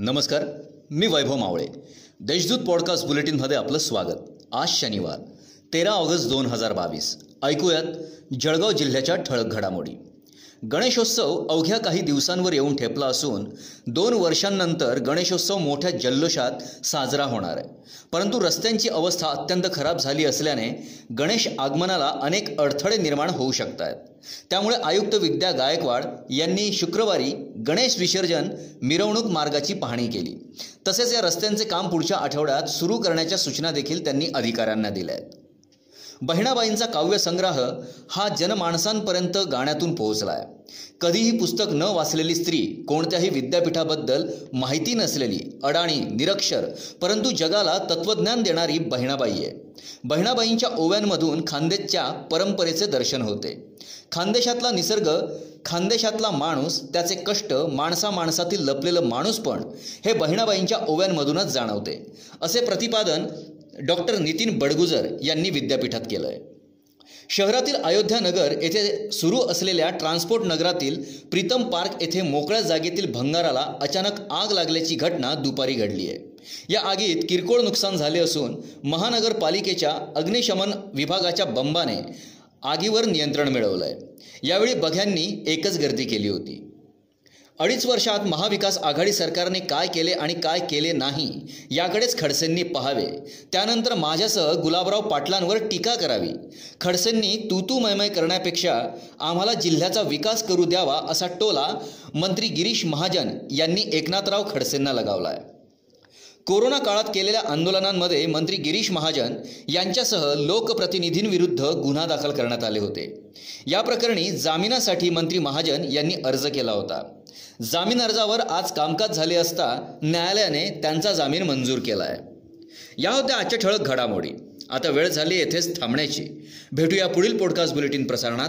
नमस्कार मी वैभव मावळे. देशदूत पॉडकास्ट बुलेटिनमध्ये आपलं स्वागत. आज शनिवार तेरा ऑगस्ट दोन हजार बावीस. ऐकूयात जळगाव जिल्ह्याच्या ठळक घडामोडी. गणेशोत्सव अवघ्या काही दिवसांवर येऊन ठेपला असून दोन वर्षांनंतर गणेशोत्सव मोठ्या जल्लोषात साजरा होणार आहे. परंतु रस्त्यांची अवस्था अत्यंत खराब झाली असल्याने गणेश आगमनाला अनेक अडथळे निर्माण होऊ शकत आहेत त्यामुळे आयुक्त विद्या गायकवाड यांनी शुक्रवारी गणेश विसर्जन मिरवणूक मार्गाची पाहणी केली. तसेच या रस्त्यांचे काम पुढच्या आठवड्यात सुरू करण्याच्या सूचना देखील त्यांनी अधिकाऱ्यांना दिल्या आहेत. बहिणाबाईंचा काव्यसंग्रह हा जनमाणसांपर्यंत गाण्यातून पोहोचला आहे कधीही पुस्तक न वाचलेली स्त्री कोणत्याही विद्यापीठाबद्दल माहिती नसलेली अडाणी निरक्षर परंतु जगाला तत्त्वज्ञान देणारी बहिणाबाई आहे. बहिणाबाईंच्या ओव्यांमधून खानदेशच्या परंपरेचे दर्शन होते. खानदेशातला निसर्ग खानदेशातला माणूस त्याचे कष्ट माणसा माणसातील लपलेलं माणूसपण हे बहिणाबाईंच्या ओव्यांमधूनच जाणवते. असे प्रतिपादन डॉक्टर नितीन बडगुजर यांनी विद्यापीठात केलं आहे शहरातील अयोध्या नगर येथे सुरू असलेल्या ट्रान्सपोर्ट नगरातील प्रीतम पार्क येथे मोकळ्या जागेतील भंगाराला अचानक आग लागल्याची घटना दुपारी घडली आहे या आगीत किरकोळ नुकसान झाले असून महानगरपालिकेच्या अग्निशमन विभागाच्या बंबाने आगीवर नियंत्रण मिळवलं आहे यावेळी बघ्यांनी एकच गर्दी केली होती. अडीच वर्षात महाविकास आघाडी सरकारने काय केले आणि काय केले नाही याकडेच खडसेंनी पाहावे. त्यानंतर माझ्यासह गुलाबराव पाटलांवर टीका करावी. खडसेंनी तू तू मयमय करण्यापेक्षा आम्हाला जिल्ह्याचा विकास करू द्यावा असा टोला मंत्री गिरीश महाजन यांनी एकनाथराव खडसेंना लगावला आहे कोरोना काळात केलेल्या आंदोलनांमध्ये मंत्री गिरीश महाजन यांच्यासह लोकप्रतिनिधींविरुद्ध गुन्हा दाखल करण्यात आले होते. या प्रकरणी जामिनासाठी मंत्री महाजन यांनी अर्ज केला होता. जामीन अर्जावर आज कामकाज झाले असता न्यायालयाने त्यांचा जामीन मंजूर केला आहे या होत्या आजच्या ठळक घडामोडी. आता वेळ झाली येथेच थांबण्याची. भेटूया पुढील पॉडकास्ट बुलेटिन प्रसारणात.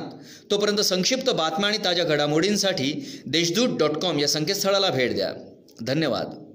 तोपर्यंत संक्षिप्त बातम्या आणि ताज्या घडामोडींसाठी देशदूत डॉट कॉम या संकेतस्थळाला भेट द्या. धन्यवाद.